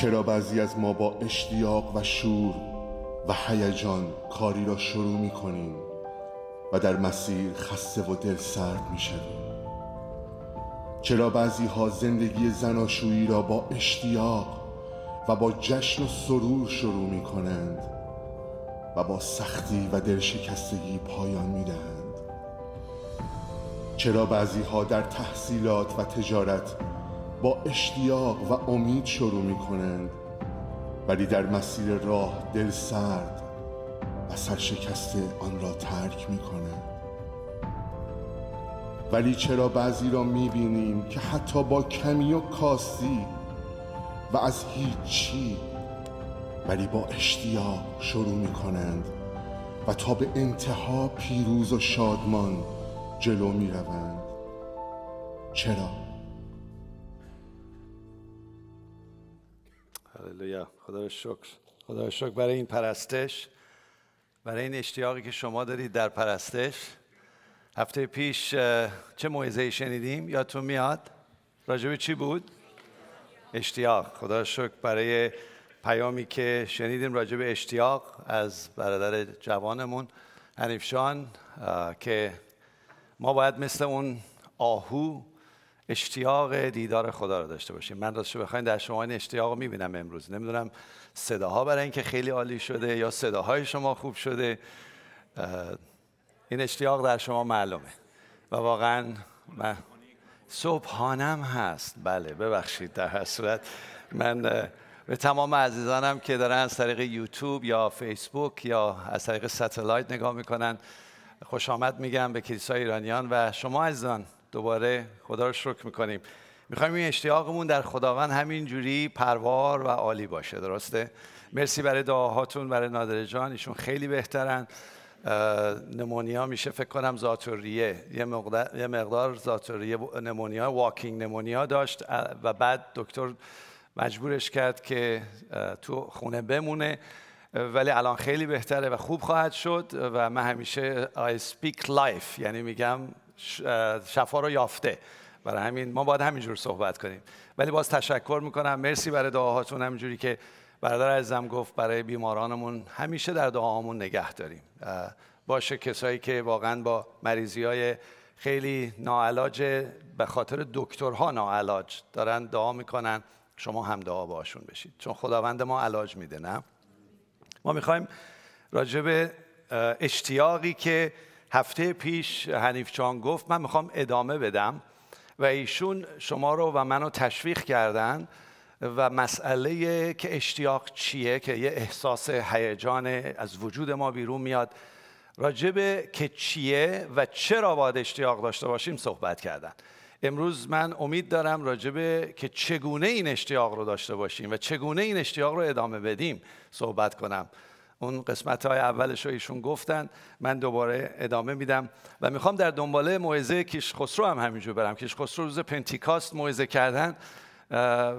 چرا بعضی از ما با اشتیاق و شور و هیجان کاری را شروع می کنیم و در مسیر خسته و دل سرد می شویم؟ چرا بعضی ها زندگی زناشویی را با اشتیاق و با جشن و سرور شروع می کنند و با سختی و دلشکستگی پایان می دهند؟ چرا بعضی ها در تحصیلات و تجارت با اشتیاق و امید شروع می کنند ولی در مسیر راه دل سرد و سرشکسته آن را ترک می کنند ولی چرا بعضی را می بینیم که حتی با کمی و کاستی و از هیچی ولی با اشتیاق شروع می کنند و تا به انتها پیروز و شادمان جلو می روند چرا؟ هللویا خدا رو شکر. خدا رو شکر برای این پرستش. برای این اشتیاقی که شما دارید در پرستش. هفته پیش چه موعظه شنیدیم؟ یادتون میاد؟ راجب چی بود؟ اشتیاق. خدا رو شکر برای پیامی که شنیدیم راجب اشتیاق از برادر جوانمون حنیفشان که ما باید مثل اون آهو اشتیاق دیدار خدا رو داشته باشیم. من راستش بخواین در شما این اشتیاق رو می‌بینم امروز. نمی‌دونم صداها برای اینکه خیلی عالی شده یا صداهای شما خوب شده. این اشتیاق در شما معلومه. و واقعا من صبحانم هست. بله ببخشید در هر صورت. من به تمام عزیزانم که دارن از طریق یوتیوب یا فیسبوک یا از طریق ستلایت نگاه می‌کنن خوش آمد میگم به کلیسای ایرانیان. و شما عزیزان دوباره خدا رو شکر می‌کنیم. می‌خوایم این اشتیاقمون در خداوند همین جوری پروار و عالی باشه درسته؟ مرسی برای دعاهاتون برای نادر جان ایشون خیلی بهترن. نمونیا میشه فکر کنم زاتوریه. یه مقدار, یه مقدار زاتوریه نمونیا واکینگ نمونیا داشت و بعد دکتر مجبورش کرد که تو خونه بمونه. ولی الان خیلی بهتره و خوب خواهد شد و من همیشه I speak life یعنی میگم شفا رو یافته. برای همین ما باید همینجور صحبت کنیم. ولی باز تشکر می‌کنم. مرسی برای دعاهاتون. همینجوری که برادر عزیزم گفت برای بیمارانمون همیشه در دعاهامون نگه داریم. باشه کسایی که واقعا با مریضی های خیلی ناعلاج به خاطر دکترها ناعلاج دارن دعا می‌کنن. شما هم دعا باشون بشید. چون خداوند ما علاج میده نه؟ ما می‌خوایم راجب اشتیاقی که هفته پیش حنیف چان گفت من می‌خوام ادامه بدم. و ایشون شما رو و منو تشویق کردن و مسئله که اشتیاق چیه که یه احساس هیجان از وجود ما بیرون میاد. راجب که چیه و چرا باید اشتیاق داشته باشیم صحبت کردن. امروز من امید دارم راجبه که چگونه این اشتیاق رو داشته باشیم و چگونه این اشتیاق رو ادامه بدیم صحبت کنم. اون قسمت های اولش رو ایشون گفتن. من دوباره ادامه میدم. و می‌خوام در دنباله موعظه کیش خسرو هم همینجور برم. کیش خسرو روز پنتیکاست موعظه کردن.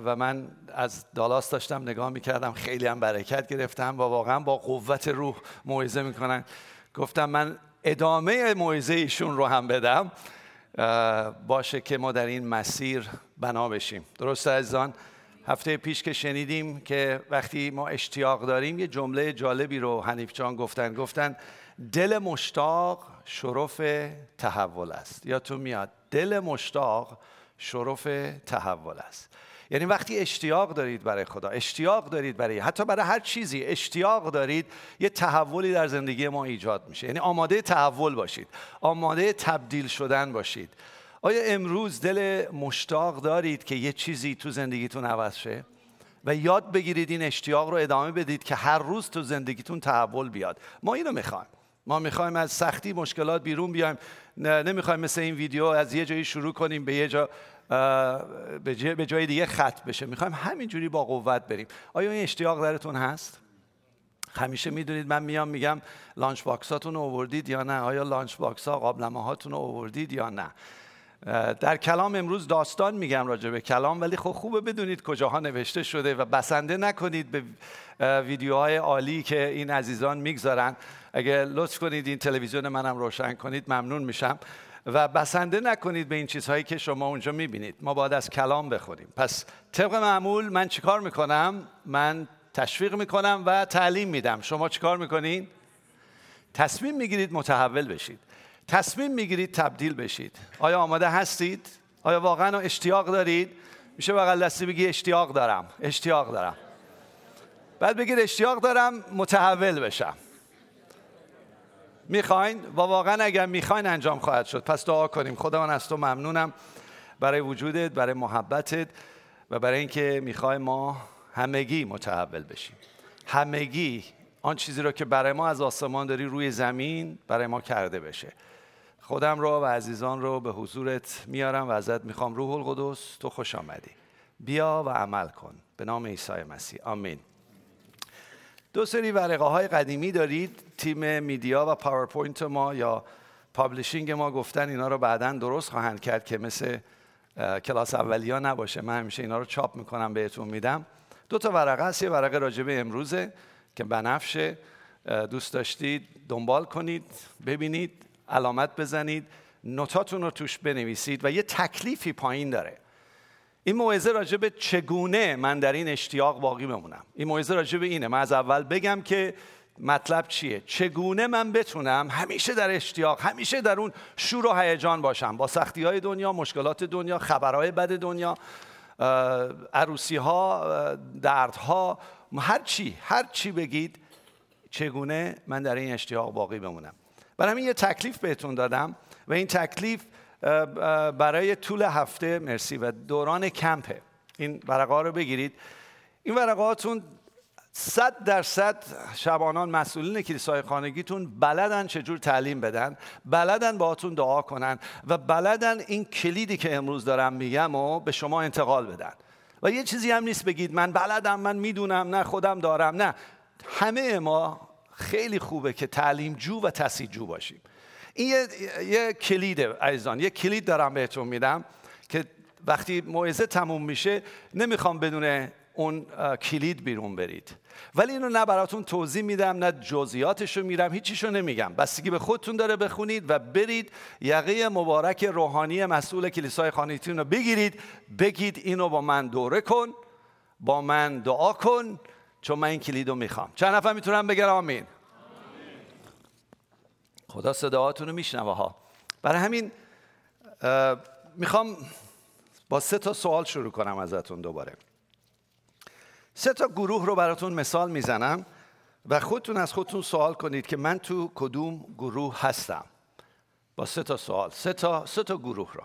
و من از دالاس داشتم نگاه می‌کردم. خیلی هم برکت گرفتم و واقعا با قوت روح موعظه می‌کنن. گفتم من ادامه موعظه ایشون رو هم بدم. باشه که ما در این مسیر بنا بشیم. درست عزیزان؟ هفته پیش که شنیدیم که وقتی ما اشتیاق داریم یه جمله جالبی رو حنیف جان گفتن. گفتن دل مشتاق شرف تحول است. یا تو میاد دل مشتاق شرف تحول است. یعنی وقتی اشتیاق دارید برای خدا اشتیاق دارید برای حتی برای هر چیزی اشتیاق دارید یه تحولی در زندگی ما ایجاد میشه. یعنی آماده تحول باشید آماده تبدیل شدن باشید. آیا امروز دل مشتاق دارید که یه چیزی تو زندگیتون عوض شه؟ و یاد بگیرید این اشتیاق رو ادامه بدید که هر روز تو زندگیتون تحول بیاد. ما اینو می‌خوایم. ما می‌خوایم از سختی مشکلات بیرون بیایم. نمی‌خوایم مثل این ویدیو از یه جایی شروع کنیم به یه جا به جای دیگه خط بشه. می‌خوایم همینجوری با قوت بریم. آیا این اشتیاق درتون هست؟ همیشه می‌دونید من میام میگم lunch box اتون رو آوردید یا نه؟ آیا lunch box ها قابلمه هاتون رو آوردید یا نه؟ در کلام امروز داستان میگم راجع به کلام ولی خب خوبه بدونید کجاها نوشته شده و بسنده نکنید به ویدیوهای عالی که این عزیزان می‌گذارن. اگه لطف کنید این تلویزیون منم روشن کنید ممنون میشم. و بسنده نکنید به این چیزهایی که شما اونجا می‌بینید. ما باید از کلام بخوریم. پس طبق معمول من چیکار می‌کنم؟ من تشویق می‌کنم و تعلیم میدم. شما چیکار می‌کنید تصمیم می‌گیرید متحول بشید. تصمیم می‌گیرید تبدیل بشید. آیا آماده هستید؟ آیا واقعا اشتیاق دارید؟ میشه بغل دستی بگی اشتیاق دارم. اشتیاق دارم. بعد بگید اشتیاق دارم متحول بشم. می‌خواین؟ و واقعا اگر می‌خواین انجام خواهد شد. پس دعا کنیم. خدا من از تو ممنونم. برای وجودت برای محبتت و برای اینکه می‌خوای ما همگی متحول بشیم. همگی آن چیزی رو که برای ما از آسمان داری روی زمین برای ما کرده بشه. خودم رو و عزیزان رو به حضورت میارم و ازت می‌خوام روح القدس تو خوش آمدی. بیا و عمل کن. به نام عیسی مسیح. آمین. دو سری ورقه های قدیمی دارید. تیم media و پاورپوینت ما یا پابلشینگ ما گفتن اینا رو بعدا درست خواهند کرد که مثل کلاس اولیا نباشه. من همیشه اینا رو چاپ می‌کنم بهتون میدم. دو تا ورقه هست یه ورقه راجبه امروزه که بنفشه. دوست داشتید دنبال کنید ببینید. علامت بزنید نوتاتون رو توش بنویسید و یه تکلیفی پایین داره. این موعظه راجع به چگونه من در این اشتیاق باقی بمونم؟ این موعظه راجع به اینه. من از اول بگم که مطلب چیه؟ چگونه من بتونم همیشه در اشتیاق همیشه در اون شور و هیجان باشم؟ با سختی های دنیا مشکلات دنیا خبرهای بد دنیا عروسی ها دردها هر چی هر چی بگید چگونه من در این اشتیاق باقی بمونم؟ برای همین یه تکلیف بهتون دادم و این تکلیف برای طول هفته مرسی و دوران کمپه. این ورقه رو بگیرید. این ورقه صد درصد شبانان مسئولین کلیسای خانگیتون بلدن چجور تعلیم بدن بلدن باهاتون دعا کنن و بلدن این کلیدی که امروز دارم میگم و به شما انتقال بدن. و یه چیزی هم نیست بگید من بلدم من می‌دونم نه خودم دارم نه. همه ما خیلی خوبه که تعلیم جو و جو باشیم. این یه, یه کلیده عزیزان یه کلید دارم بهتون میدم که وقتی موعظه تموم میشه نمی‌خوام بدون اون کلید بیرون برید. ولی اینو نه براتون توضیح میدم نه جزئیاتش رو میرم هیچیشو نمیگم. بستگی به خودتون داره بخونید و برید یقه مبارک روحانی مسئول کلیسای خانیتون رو بگیرید بگید اینو با من دوره کن با من دعا کن چون من این کلید رو می‌خوام. چند نفر می‌تونم بگم آمین؟ خدا صداهاتون رو میشنوه ها. برای همین می‌خوام با سه تا سوال شروع کنم ازتون دوباره. سه تا گروه رو براتون مثال می‌زنم و خودتون از خودتون سوال کنید که من تو کدوم گروه هستم. با سه تا سوال. سه تا, سه تا گروه رو.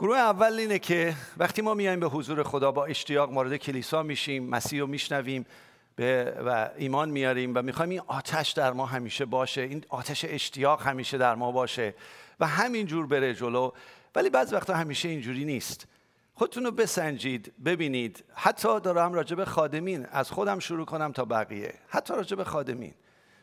گروه اول اینه که وقتی ما میایم به حضور خدا با اشتیاق مورد کلیسا میشیم مسیح رو میشنویم و ایمان میاریم و می‌خوایم این آتش در ما همیشه باشه این آتش اشتیاق همیشه در ما باشه و همین جور بره جلو. ولی بعض وقتا همیشه اینجوری نیست. خودتون رو بسنجید ببینید. حتی دارم راجع به خادمین از خودم شروع کنم تا بقیه. حتی راجع به خادمین.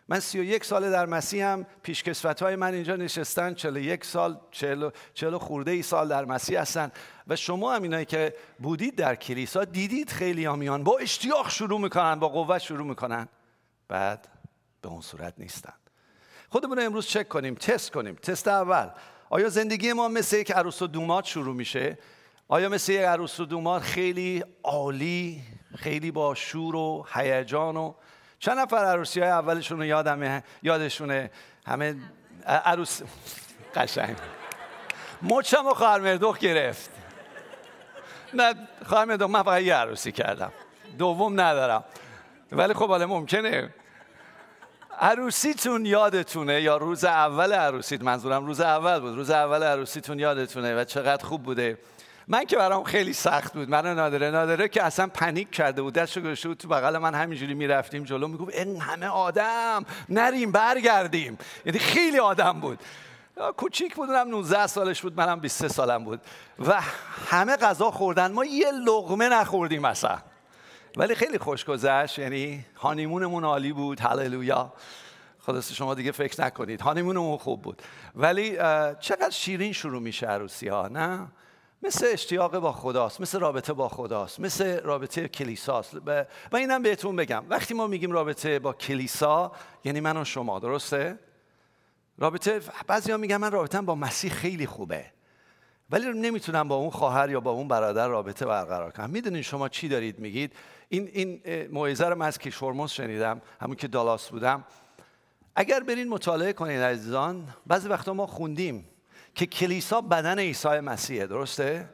من سی و یک سال در مسیحم پیشکسوت های من اینجا نشستن چلو یک سال چلو, چلو خورده ای سال در مسیح هستن. و شما هم اینایی که بودید در کلیسا دیدید خیلی آمیان با اشتیاق شروع می‌کنن با قوت شروع می‌کنن. بعد به اون صورت نیستن. خودمون امروز چک کنیم تست کنیم. تست اول آیا زندگی ما مثل یک عروس و دومات شروع میشه؟ آیا مثل یک عروس و دومات خیلی عالی خیلی با شور و هیجان و چند نفر عروسی های اولشون رو یادمه؟ یادشونه همه عروس قشنگ. مچم و خواهر گرفت. نه خواهر من فقط یه عروسی کردم. دوم ندارم. ولی خب حالا ممکنه. عروسیتون یادتونه یا روز اول عروسیت؟ منظورم روز اول بود. روز اول عروسیتون یادتونه و چقدر خوب بوده. من که برام خیلی سخت بود. من نادره. نادره که اصلا پنیک کرده بود. دستشو گذاشته بود تو بغل من. همینجوری می‌رفتیم جلو. می‌گفت این همه آدم. نریم برگردیم. یعنی خیلی آدم بود. کوچیک بودم 19 سالش بود. منم 23 سالم بود. و همه غذا خوردن. ما یه لغمه نخوردیم اصلا. ولی خیلی خوش گذشت. یعنی هانیمونمون عالی بود. هللویا. خدا شما دیگه فکر نکنید. هانیمونمون خوب بود. ولی چقدر شیرین شروع میشه عروسی ها نه؟ مثل اشتیاق با خداست مثل رابطه با خداست مثل رابطه کلیساست. و اینم بهتون بگم. وقتی ما میگیم رابطه با کلیسا یعنی من و شما درسته؟ رابطه بعضی ها میگن من رابطه با مسیح خیلی خوبه. ولی نمی‌تونم با اون خواهر یا با اون برادر رابطه برقرار کنم. می‌دونین شما چی دارید میگید؟ این این موعظه رو من از کیشورموس شنیدم همون که دالاس بودم. اگر برین مطالعه کنید عزیزان بعضی وقتا ما خوندیم. که کلیسا بدن عیسی مسیحه درسته؟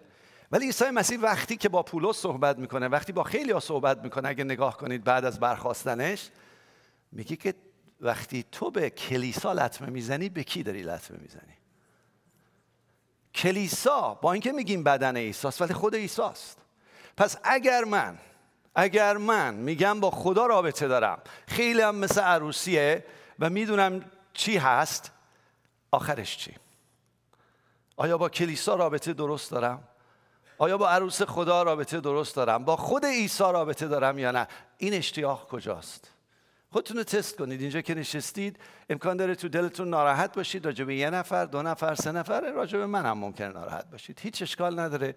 ولی عیسی مسیح وقتی که با پولس صحبت می‌کنه وقتی با خیلی ها صحبت می‌کنه اگه نگاه کنید بعد از برخواستنش میگه که وقتی تو به کلیسا لطمه می‌زنی به کی داری لطمه می‌زنی؟ کلیسا با اینکه میگیم بدن ایساست ولی خود ایساست پس اگر من اگر من میگم با خدا رابطه دارم خیلی هم مثل عروسیه و می‌دونم چی هست آخرش چی؟ آیا با کلیسا رابطه درست دارم؟ آیا با عروس خدا رابطه درست دارم؟ با خود عیسی رابطه دارم یا نه؟ این اشتیاق کجاست؟ خودتون رو تست کنید. اینجا که نشستید امکان داره تو دلتون ناراحت باشید. راجع به یه نفر دو نفر سه نفر راجع به من هم ممکنه ناراحت باشید. هیچ اشکال نداره.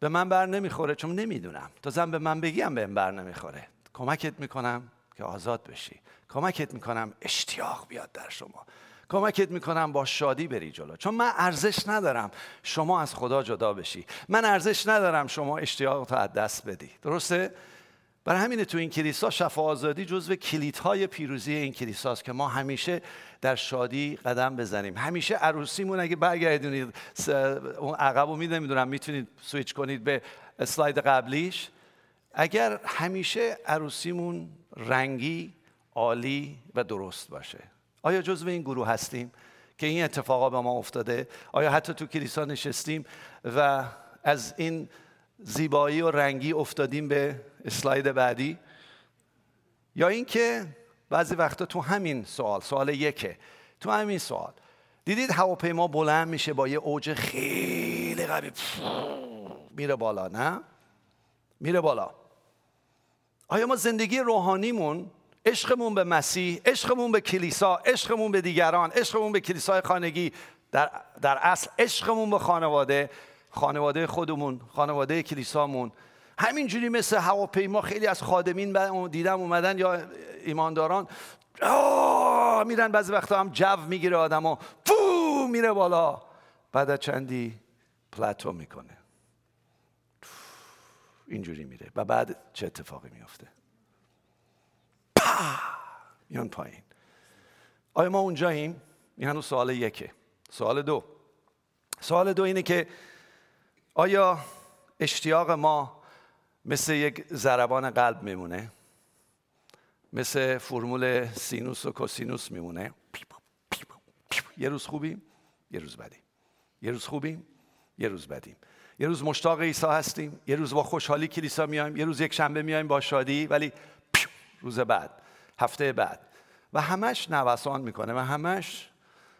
به من بر نمی‌خوره چون نمی‌دونم. تا زن به من بگیم به بر نمی‌خوره. کمکت می‌کنم که آزاد بشی. کمکت می‌کنم اشتیاق بیاد در شما. کمکت می‌کنم با شادی بری جلو. چون من ارزش ندارم شما از خدا جدا بشی. من ارزش ندارم شما اشتیاق از دست بدی. درسته؟ برای همینه تو این کلیسا شفا آزادی جزو کلیدهای پیروزی این کلیساست که ما همیشه در شادی قدم بزنیم. همیشه عروسیمون اگه برگردونید اون عقب رو می‌دونم می‌تونید سویچ کنید به اسلاید قبلیش. اگر همیشه عروسیمون رنگی عالی و درست باشه. آیا جزو این گروه هستیم که این اتفاقا به ما افتاده؟ آیا حتی تو کلیسا نشستیم و از این زیبایی و رنگی افتادیم به اسلاید بعدی؟ یا اینکه بعضی وقتا تو همین سوال سوال یکه تو همین سوال. دیدید هواپیما بلند میشه با یه اوج خیلی قوی میره بالا نه؟ میره بالا. آیا ما زندگی روحانیمون عشقمون به مسیح عشقمون به کلیسا عشقمون به دیگران عشقمون به کلیسای خانگی. در, در اصل عشقمون به خانواده خانواده خودمون خانواده کلیسامون. همینجوری مثل هواپیما خیلی از خادمین دیدم اومدن یا ایمانداران میرن بعضی وقتا هم جو می‌گیره آدم و فو میره بالا. بعد چندی پلاتو می‌کنه. اینجوری میره. و بعد چه اتفاقی میفته میان پایین. آیا ما اونجاییم؟ این هنوز سوال یکه. سوال دو. سوال دو اینه که آیا اشتیاق ما مثل یک ضربان قلب میمونه؟ مثل فرمول سینوس و کوسینوس میمونه؟ یه روز خوبیم یه روز بدیم. یه روز خوبیم یه روز بدیم. یه روز مشتاق عیسی هستیم یه روز با خوشحالی کلیسا میایم یه روز یک شنبه میایم با شادی ولی روز بعد هفته بعد. و همش نوسان می‌کنه و همش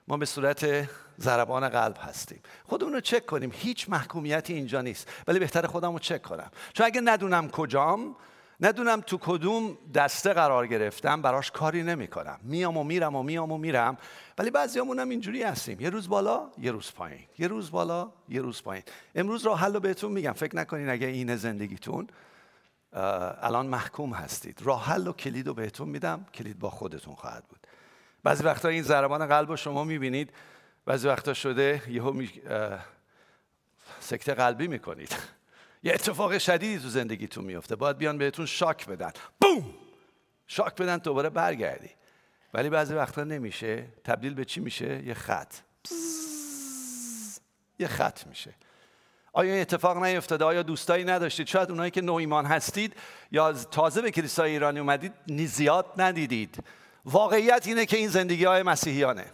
ما به صورت ضربان قلب هستیم. خودمون رو چک کنیم. هیچ محکومیتی اینجا نیست. ولی بهتر خودم رو چک کنم. چون اگه ندونم کجام ندونم تو کدوم دسته قرار گرفتم براش کاری نمی کنم میام و میرم و میام و میرم. ولی بعضیامون هم اینجوری هستیم. یه روز بالا یه روز پایین. یه روز بالا یه روز پایین. امروز راه حل رو بهتون میگم. فکر نکنین اگه این زندگیتون الان محکوم هستید. راه حل و کلید رو بهتون میدم. کلید با خودتون خواهد بود. بعضی وقتا این ضربان قلب رو شما می‌بینید. بعضی وقتا شده یهو می... سکته قلبی می‌کنید. یه اتفاق شدیدی تو زندگیتون میفته باید بیان بهتون شاک بدن. بوم! شاک بدن دوباره برگردی. ولی بعضی وقتا نمیشه. تبدیل به چی میشه؟ یه خط. یه خط میشه. آیا این اتفاق نیفتاده؟ آیا دوستایی نداشتید؟ شاید اونایی که نو ایمان هستید یا تازه به کلیسای ایرانی اومدید زیاد ندیدید. واقعیت اینه که این زندگی های مسیحیانه.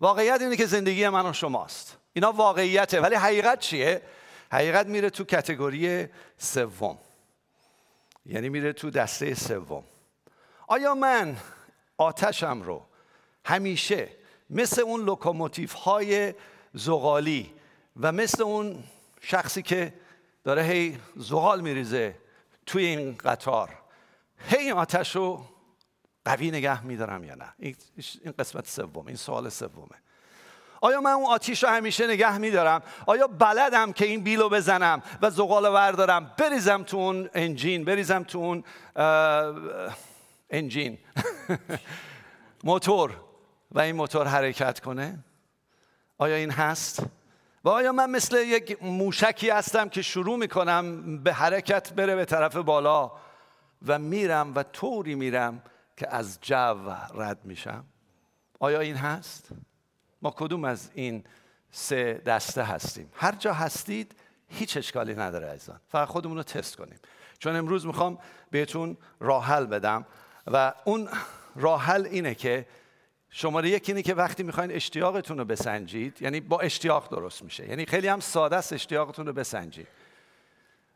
واقعیت اینه که زندگی من و شماست. اینا واقعیته. ولی حقیقت چیه؟ حقیقت میره تو category سوم. یعنی میره تو دسته سوم. آیا من آتشم رو همیشه مثل اون لوکوموتیف های زغالی و مثل اون شخصی که داره هی زغال میریزه توی این قطار. هی آتش رو قوی نگه میدارم یا نه؟ این قسمت سوم این سوال سومه. آیا من اون آتیش رو همیشه نگه میدارم؟ آیا بلدم که این بیلو بزنم و زغال وردارم بریزم تو اون انجین بریزم تو اون انجین. موتور. و این موتور حرکت کنه؟ آیا این هست؟ و آیا من مثل یک موشکی هستم که شروع می‌کنم به حرکت بره به طرف بالا و میرم و طوری میرم که از جو رد میشم؟ آیا این هست؟ ما کدوم از این سه دسته هستیم؟ هر جا هستید هیچ اشکالی نداره عزیزان. فقط خودمون رو تست کنیم. چون امروز می‌خوام بهتون راه حل بدم و اون راه حل اینه که شماره یک اینه که وقتی می‌خواین اشتیاقتون رو بسنجید یعنی با اشتیاق درست میشه. یعنی خیلی هم ساده است اشتیاقتون رو بسنجید.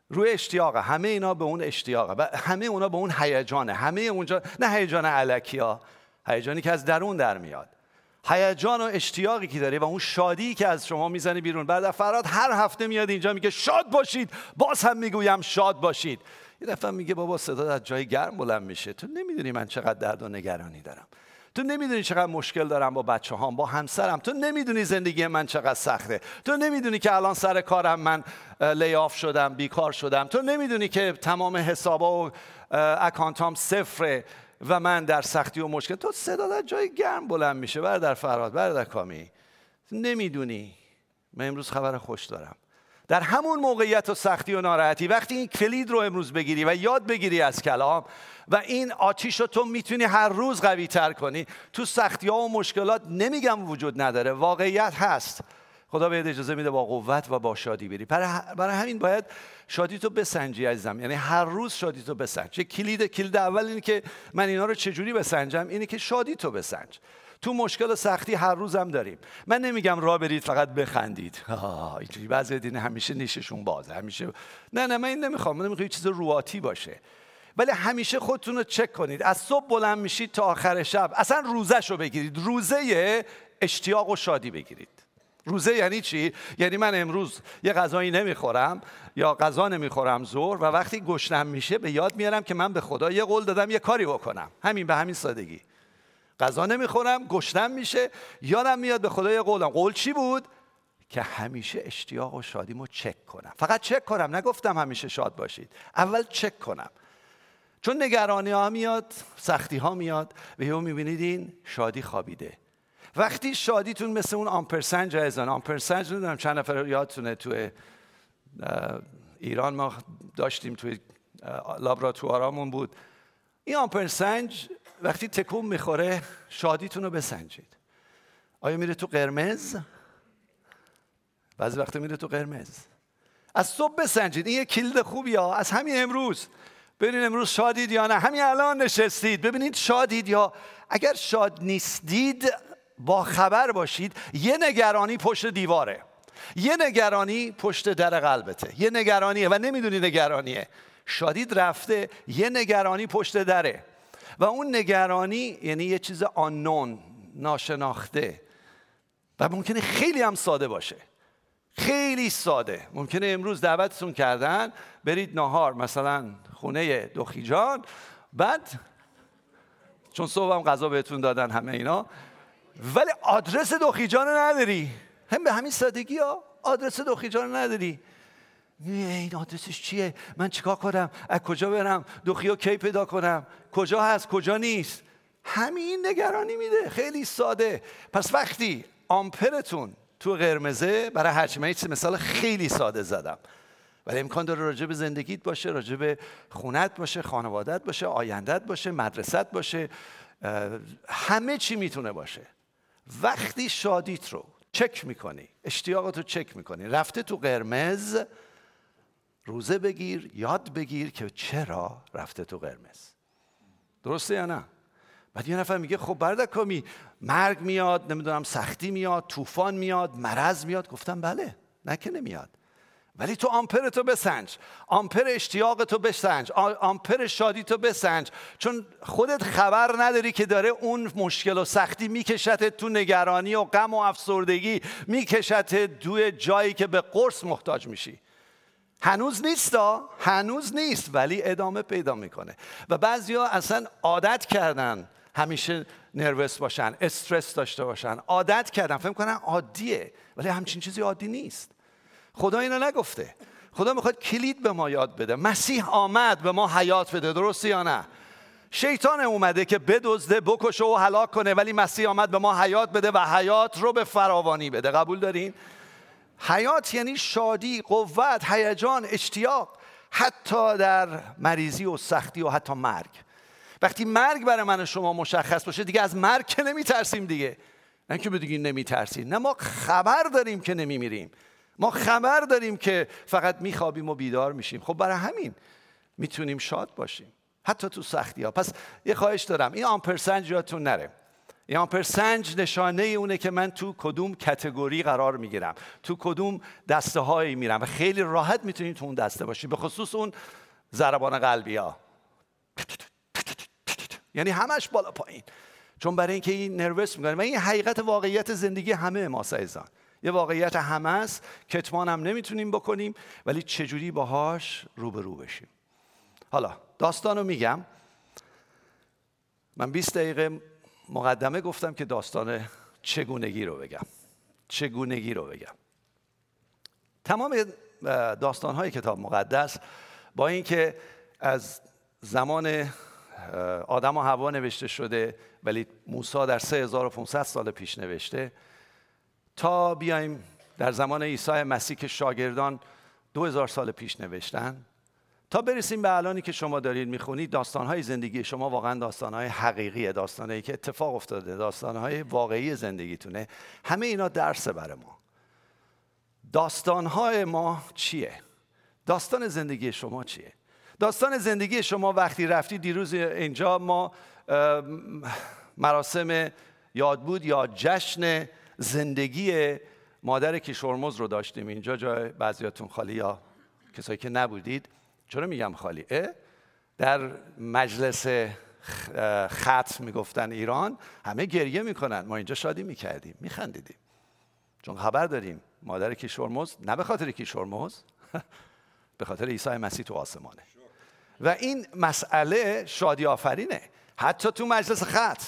روی اشتیاق همه اینا به اون اشتیاقه. و همه اونا به اون هیجانه. همه اونجا نه هیجان علکی ها هیجانی که از درون در میاد. هیجان و اشتیاقی که داری و اون شادی که از شما می‌زنه بیرون. بعد فراد هر هفته میاد اینجا میگه شاد باشید. باز هم می‌گویم شاد باشید. یه دفعه میگه بابا صدا از جای گرم بلند میشه. تو نمی‌دونی من چقدر درد و نگرانی دارم. تو نمی‌دونی چقدر مشکل دارم با بچه هام با همسرم. تو نمی‌دونی زندگی من چقدر سخته. تو نمی‌دونی که الان سر کارم من لیاف شدم بیکار شدم. تو نمی‌دونی که تمام حسابا و اکانتام صفره و من در سختی و مشکل. تو صدا در جای گرم بلند میشه. در فراد در کامی. نمی‌دونی. من امروز خبر خوش دارم. در همون موقعیت و سختی و ناراحتی وقتی این کلید رو امروز بگیری و یاد بگیری از کلام و این آتیش رو تو می‌تونی هر روز قوی تر کنی تو سختی ها و مشکلات نمیگم وجود نداره واقعیت هست. خدا بهت اجازه میده با قوت و با شادی بری. برای همین باید شادی تو بسنجی عزیزم. یعنی هر روز شادی تو بسنج. کلید کلید اول اینه که من اینا رو چجوری بسنجم؟ اینه که شادی تو بسنج. تو مشکل و سختی هر روزم داریم. من نمیگم را برید فقط بخندید. اینجوری بعضی دین همیشه نیششون بازه. همیشه نه نه من این نمی‌خوام. من نمی‌خوام چیز رواتی باشه. ولی همیشه خودتون رو چک کنید. از صبح بلند میشید تا آخر شب. اصلا روزش رو بگیرید. روزه اشتیاق و شادی بگیرید. روزه یعنی چی؟ یعنی من امروز یه غذایی نمی‌خورم یا غذا نمی‌خورم زور و وقتی گشنم میشه به یاد میارم که من به خدا یه قول دادم یه کاری بکنم. همین به همین سادگی. غذا نمی‌خورم گشنم میشه. یادم میاد به خدا یه قولم. قول چی بود؟ که همیشه اشتیاق و شادیمو چک کنم. فقط چک کنم نگفتم همیشه شاد باشید. اول چک کنم. چون نگرانی ها میاد سختی ها میاد و یهو می‌بینید این شادی خوابیده. وقتی شادیتون مثل اون آمپرسنج عزیزان آمپرسنج نمی‌دونم چند نفر یادتونه توی ایران ما داشتیم توی لابراتوارامون بود. این آمپرسنج وقتی تکون می‌خوره شادیتون رو بسنجید. آیا میره تو قرمز؟ بعضی وقتا میره تو قرمز. از صبح بسنجید. این یه کلید خوبی ها. از همین امروز. ببینید امروز شادید یا نه. همین الان نشستید. ببینید شادید یا اگر شاد نیستید با خبر باشید. یه نگرانی پشت دیواره. یه نگرانی پشت در قلبته. یه نگرانیه و نمی‌دونی نگرانیه. شادید رفته یه نگرانی پشت دره. و اون نگرانی یعنی یه چیز آنون ناشناخته. و ممکنه خیلی هم ساده باشه. خیلی ساده. ممکنه امروز دعوتتون کردن برید نهار مثلا خونه دخیجان بعد چون صبح هم غذا بهتون دادن همه اینا. ولی آدرس دخیجان نداری. هم به همین سادگی ها. آدرس دخیجان نداری. این آدرسش چیه؟ من چیکار کنم؟ از کجا برم؟ دخیو کی پیدا کنم؟ کجا هست؟ کجا نیست؟ همین نگرانی میده. خیلی ساده. پس وقتی آمپرتون تو قرمزه برای هرچی من مثال خیلی ساده زدم. ولی امکان داره راجع به زندگیت باشه راجع به خونت باشه خانوادت باشه آیندت باشه مدرست باشه همه چی می‌تونه باشه. وقتی شادیت رو چک می‌کنی اشتیاقت رو چک می‌کنی رفته تو قرمز روزه بگیر یاد بگیر که چرا رفته تو قرمز. درسته یا نه؟ بعد یه نفر میگه خب برده کمی مرگ میاد نمی‌دونم سختی میاد طوفان میاد مرض میاد. گفتم بله نه که نمیاد. ولی تو آمپر تو بسنج آمپر اشتیاق تو بسنج آمپر شادی تو بسنج. چون خودت خبر نداری که داره اون مشکل و سختی میکشت تو نگرانی و غم و افسردگی میکشت دوی جایی که به قرص محتاج میشی. هنوز نیست هنوز نیست ولی ادامه پیدا می‌کنه. و بعضیا اصلا عادت کردن همیشه نروس باشن استرس داشته باشن. عادت کردن فکر کنن عادیه ولی همچین چیزی عادی نیست. خدا اینو نگفته. خدا می‌خواد کلید به ما یاد بده. مسیح آمد به ما حیات بده درسته یا نه؟ شیطان اومده که بدزده بکشه و هلاک کنه ولی مسیح آمد به ما حیات بده و حیات رو به فراوانی بده. قبول دارین؟ حیات یعنی شادی قوت هیجان اشتیاق حتی در مریضی و سختی و حتی مرگ. وقتی مرگ برای من شما مشخص باشه دیگه از مرگ که نمی ترسیم دیگه. نه که نمی نمیترسیم نه ما خبر داریم که نمیمیریم. ما خبر داریم که فقط میخوابیم و بیدار میشیم. خب برای همین می‌تونیم شاد باشیم. حتی تو سختی ها پس یه خواهش دارم این آمپرسنج یادتون نره. این آمپرسنج نشانه اونه که من تو کدوم کتگوری قرار می‌گیرم. تو کدوم دسته هایی میرم و خیلی راحت می‌تونید تو اون دسته باشید به خصوص اون ضربان قلبی ها. یعنی همش بالا پایین. چون برای اینکه این نروس می‌کنه. و این حقیقت واقعیت زندگی همه ما سایزان. یه واقعیت همه است. کتمان هم نمی‌تونیم بکنیم. ولی چجوری باهاش روبرو بشیم؟ حالا داستانو میگم. من 20 دقیقه مقدمه گفتم که داستان چگونگی رو بگم. چگونگی رو بگم. تمام داستان های کتاب مقدس با اینکه از زمان آدم و هوا نوشته شده ولی موسی در 3500 سال پیش نوشته تا بیایم در زمان عیسی مسیح که شاگردان 2000 سال پیش نوشتن تا برسیم به الانی که شما دارید می‌خونید داستانهای زندگی شما واقعا داستانهای حقیقیه داستانهایی که اتفاق افتاده داستانهای واقعی زندگیتونه همه اینا درسه برای ما داستانهای ما چیه؟ داستان زندگی شما چیه؟ داستان زندگی شما وقتی رفتی دیروز اینجا ما مراسم یاد بود یا جشن زندگی مادر کیشورمز رو داشتیم اینجا جای بعضیاتون خالی یا کسایی که نبودید چرا میگم خالی در مجلس خط می‌گفتن ایران همه گریه می‌کنن. ما اینجا شادی می‌کردیم میخندیدیم. چون خبر داریم مادر کیشورمز نه به خاطر کیشورمز به خاطر عیسی مسیح تو آسمانه. و این مسئله شادی آفرینه. حتی تو مجلس خط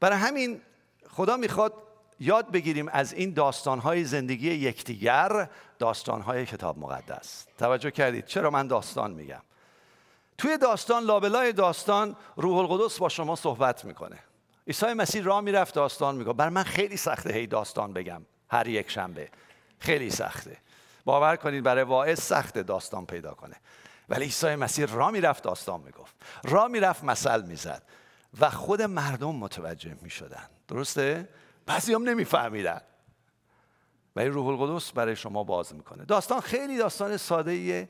برای همین خدا می‌خواد یاد بگیریم از این داستانهای زندگی یکدیگر داستانهای کتاب مقدس. توجه کردید؟ چرا من داستان میگم؟ توی داستان لابلای داستان روح القدس با شما صحبت می‌کنه. عیسی مسیح راه می‌رفت داستان میگه بر من خیلی سخته هی داستان بگم هر یک شنبه. خیلی سخته. باور کنید برای واعظ سخته داستان پیدا کنه. ولی عیسی مسیح راه می‌رفت داستان می‌گفت. راه می‌رفت مثل می‌زد. و خود مردم متوجه می‌شدن. درسته؟ بعضی هم نمیفهمیدن. ولی روح القدس برای شما باز می‌کنه. داستان خیلی داستان ساده ایه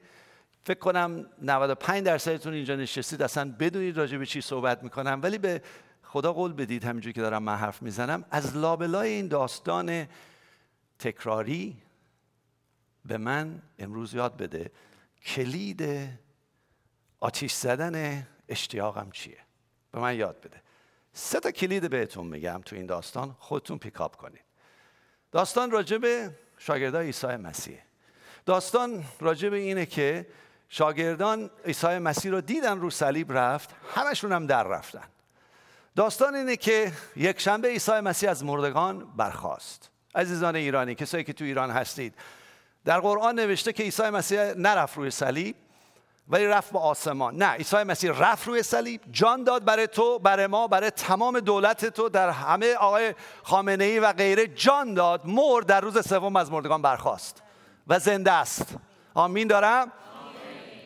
فکر کنم 95 درصدتون اینجا نشستید اصلا بدونید راجع به چی صحبت می‌کنم. ولی به خدا قول بدید همینجوری که دارم من حرف می‌زنم از لابلای این داستان تکراری به من امروز یاد بده کلید آتیش زدن اشتیاقم چیه؟ به من یاد بده. سه تا کلید بهتون میگم تو این داستان خودتون پیکاپ کنید. داستان راجع به شاگردای عیسی مسیح. داستان راجع به اینه که شاگردان عیسی مسیح رو دیدن رو صلیب رفت همشون هم در رفتن. داستان اینه که یک شنبه عیسی مسیح از مردگان برخاست. عزیزان ایرانی کسایی که تو ایران هستید در قرآن نوشته که عیسی مسیح نرفت روی صلیب ولی رفت به آسمان. نه عیسی مسیح رفت روی صلیب جان داد برای تو برای ما برای تمام دولت تو در همه آقای خامنه ای و غیره جان داد مرد در روز سوم از مردگان برخاست و زنده است. آمین دارم؟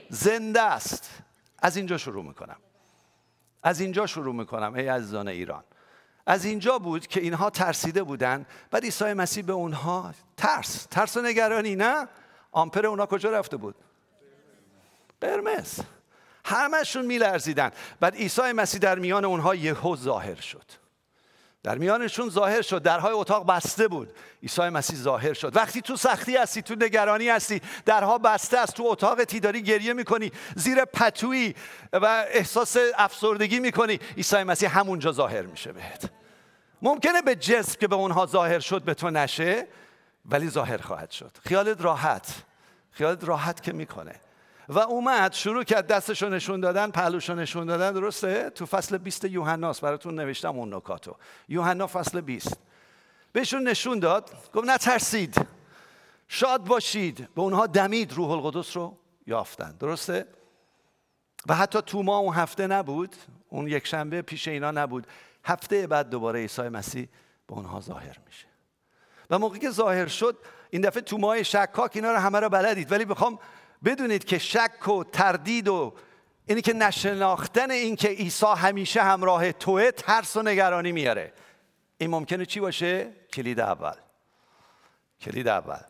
زنده است. از اینجا شروع می‌کنم. از اینجا شروع می‌کنم ای عزیزان ایران. از اینجا بود که اینها ترسیده بودن بعد عیسی مسیح به اونها ترس ترس و نگرانی نه؟ آمپر اونها کجا رفته بود؟ قرمز. همشون میلرزیدن. بعد عیسی مسیح در میان اونها یهو ظاهر شد. در میانشون ظاهر شد. درهای اتاق بسته بود. عیسی مسیح ظاهر شد. وقتی تو سختی هستی تو نگرانی هستی درها بسته است. تو اتاق داری گریه می‌کنی زیر پتویی و احساس افسردگی می‌کنی. عیسی مسیح همونجا ظاهر میشه بهت. ممکنه به جسم که به اونها ظاهر شد به تو نشه ولی ظاهر خواهد شد. خیالت راحت. خیالت راحت که می‌کنه. و اومد شروع کرد دستشو نشون دادن پهلوشو نشون دادن درسته؟ تو فصل 20 یوحناست براتون نوشتم اون نکاتو. یوحنا فصل 20 بهشون نشون داد گفت نترسید. شاد باشید. به اونها دمید روح القدس رو یافتن. درسته؟ و حتی تو ما اون هفته نبود. اون یک شنبه پیش اینا نبود. هفته بعد دوباره عیسی مسیح به اونها ظاهر میشه. و موقعی که ظاهر شد این دفعه تو ماه شکاک اینا رو همه رو بلدید. ولی می‌خوام بدونید که شک و تردید و اینی که نشناختن این که عیسی همیشه همراه توه ترس و نگرانی میاره. این ممکنه چی باشه؟ کلید اول. کلید اول.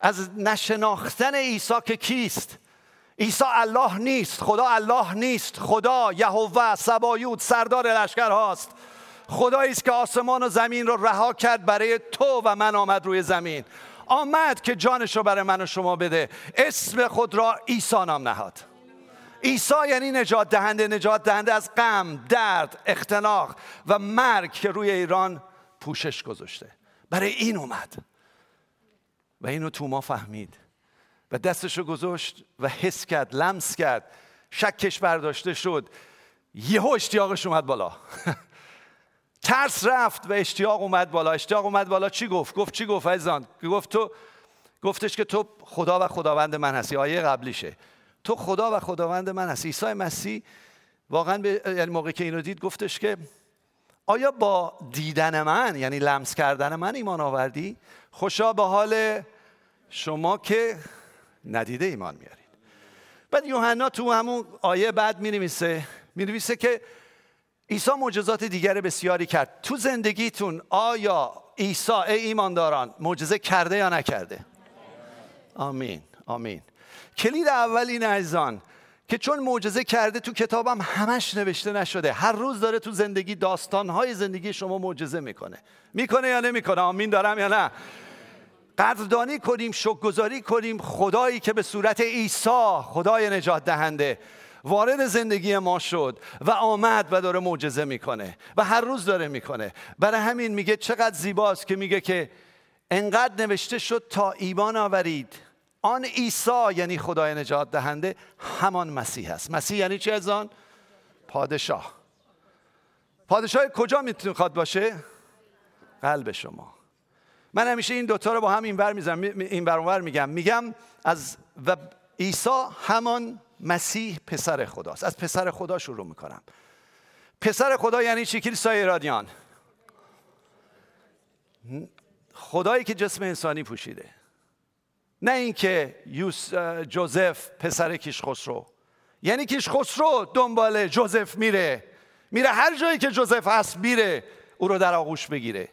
از نشناختن عیسی که کیست؟ عیسی الله نیست خدا الله نیست خدا یهوه سبایوت سردار لشکر هاست. خدایی است که آسمان و زمین رو رها کرد برای تو و من آمد روی زمین. آمد که جانش رو برای من و شما بده. اسم خود را عیسی نام نهاد. عیسی یعنی نجات دهنده نجات دهنده از غم درد اختناق و مرگ که روی ایران پوشش گذاشته. برای این اومد. و اینو تو ما فهمید. و دستشو گذاشت و حس کرد لمس کرد. شکش برداشته شد. یهو اشتیاقش اومد بالا. ترس رفت و اشتیاق اومد بالا. اشتیاق اومد بالا. چی گفت؟ گفت چی گفت عزیزان؟ گفت تو گفتش که تو خدا و خداوند من هستی. آیه قبلیشه. تو خدا و خداوند من هستی. عیسی مسیح واقعا به یعنی موقعی که اینو دید گفتش که آیا با دیدن من یعنی لمس کردن من ایمان آوردی؟ خوشا به حال شما که ندیده ایمان میارید. بعد یوحنا تو همون آیه بعد می نویسه که عیسی معجزات دیگر بسیاری کرد. تو زندگیتون آیا عیسی ای ایمانداران معجزه کرده یا نکرده؟ آمین آمین. کلید اول این عزیزان که چون معجزه کرده تو کتابم همش نوشته نشده. هر روز داره تو زندگی داستانهای زندگی شما معجزه می‌کنه. می‌کنه یا نمی‌کنه؟ آمین دارم یا نه؟ قدردانی کنیم شکرگزاری کنیم خدایی که به صورت عیسی خدای نجات دهنده. وارد زندگی ما شد و آمد و داره معجزه می‌کنه و هر روز داره می‌کنه. برای همین میگه چقدر زیباست که میگه که انقدر نوشته شد تا ایمان آورید. آن عیسی یعنی خدای نجات دهنده همان مسیح است. مسیح یعنی چی از آن؟ پادشاه. پادشاه کجا می‌تونه باشه؟ قلب شما. من همیشه این دوتا رو با هم اینور می‌زنم این برانور میگم. میگم از و عیسی همان مسیح پسر خداست. از پسر خدا شروع می‌کنم. پسر خدا یعنی چی؟ کلیسای رادیان خدایی که جسم انسانی پوشیده. نه اینکه یوس جوزف پسر کیش خسرو یعنی کیش خسرو دنبال جوزف میره. میره هر جایی که جوزف هست میره او رو در آغوش بگیره.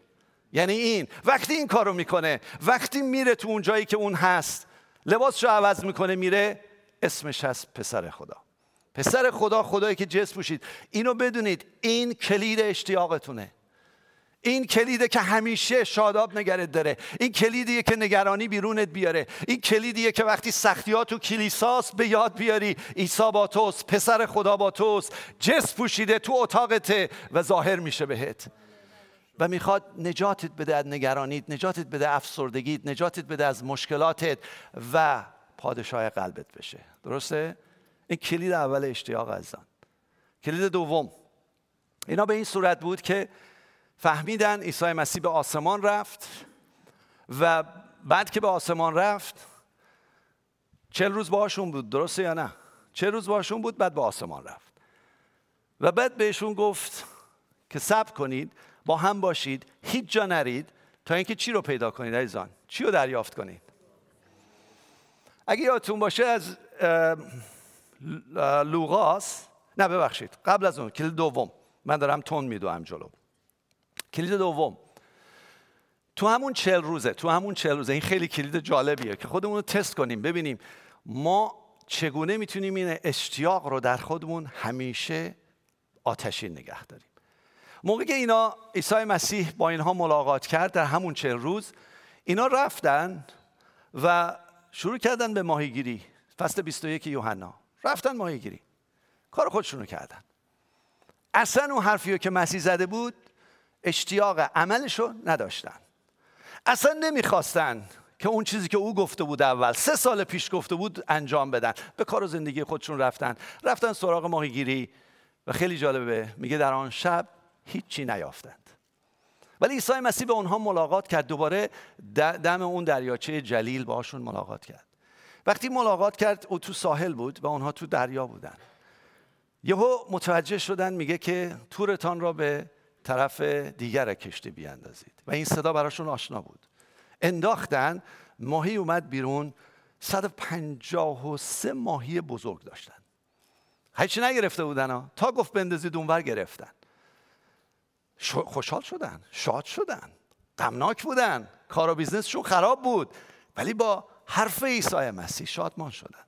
یعنی این. وقتی این کارو می‌کنه وقتی میره تو اون جایی که اون هست لباسشو عوض می‌کنه میره اسمش هست پسر خدا. پسر خدا خدایی که جسم پوشید. اینو بدونید این کلید اشتیاقتونه. این کلیده که همیشه شاداب نگرت داره. این کلیدیه که نگرانی بیرونت بیاره. این کلیدیه که وقتی سختیات تو کلیساست به یاد بیاری. عیسی با توست پسر خدا با توست. جسم پوشیده تو اتاقته و ظاهر میشه بهت. و می‌خواد نجاتت بده از نگرانیت نجاتت بده افسردگیت نجاتت بده از مشکلاتت. و پادشاه قلبت بشه. درسته؟ این کلید اول اشتیاق ازان کلید دوم. اینا به این صورت بود که فهمیدن عیسی مسیح به آسمان رفت و بعد که به آسمان رفت چل روز باهاشون بود درسته یا نه؟ چه روز باهاشون بود بعد به آسمان رفت. و بعد بهشون گفت که صبر کنید با هم باشید هیچ جا نرید تا اینکه چی رو پیدا کنید عزیزان؟ چی رو دریافت کنید؟ اگه یادتون باشه از لوغاس نه ببخشید قبل از اون کلید دوم. من دارم تون میدوام جلو. کلید دوم. تو همون چل روزه تو همون چل روزه این خیلی کلید جالبیه که خودمون رو تست کنیم ببینیم ما چگونه می‌تونیم این اشتیاق رو در خودمون همیشه آتشین نگه داریم. موقعی که اینا عیسی مسیح با اینها ملاقات کرد در همون چل روز اینا رفتن و شروع کردن به ماهیگیری. فصل 21 یوحنا. رفتن ماهیگیری. کار خودشونو کردن. اصلا اون حرفی که مسیح زده بود اشتیاق عملشو نداشتن. اصلا نمی‌خواستن که اون چیزی که او گفته بود اول سه سال پیش گفته بود انجام بدن. به کار و زندگی خودشون رفتن. رفتن سراغ ماهیگیری. و خیلی جالبه میگه در آن شب هیچی نیافتند ولی عیسی مسیح به اونها ملاقات کرد. دوباره دم اون دریاچه جلیل باشون ملاقات کرد. وقتی ملاقات کرد او تو ساحل بود و اونها تو دریا بودن. یهو متوجه شدن میگه که تورتان را به طرف دیگر کشتی بیاندازید. و این صدا براشون آشنا بود. انداختن ماهی اومد بیرون. 153 ماهی بزرگ داشتن. هیچی نگرفته بودن ها. تا گفت بندازید اونور گرفتن. خوشحال شدن شاد شدن غمناک بودن کار و بیزنسشون خراب بود ولی با حرف عیسی مسیح شادمان شدن.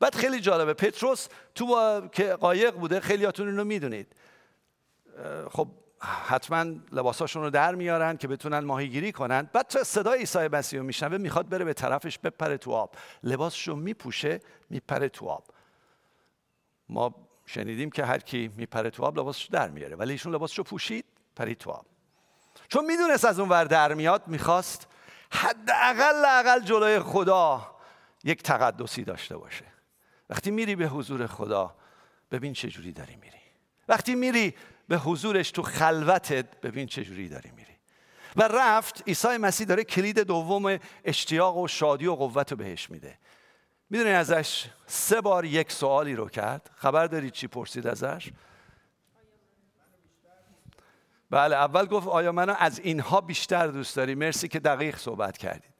بعد خیلی جالبه پتروس تو با... که قایق بوده خیلیاتون اینو می‌دونید. خب حتما لباساشون رو در میارن که بتونن ماهیگیری کنن. بعد تو صدای عیسی مسیح رو میشنوه می‌خواد بره به طرفش بپره تو آب. لباسش رو میپوشه میپره تو آب. ما شنیدیم که هر کی میپره تو آب لباسش در میاره. ولی ایشون لباسش رو پوشید. پرید تو آب چون می‌دونست از اون ور در میاد می‌خواست حداقل اقل جلوی خدا یک تقدسی داشته باشه. وقتی میری به حضور خدا ببین چه جوری داری میری. وقتی میری به حضورش تو خلوتت ببین چه جوری داری میری. و رفت عیسی مسیح داره کلید دوم اشتیاق و شادی و قوت رو بهش میده. می‌دونی ازش سه بار یک سوالی رو کرد. خبر دارید چی پرسید ازش؟ بله اول گفت آیا منو از اینها بیشتر دوست داری؟ مرسی که دقیق صحبت کردید.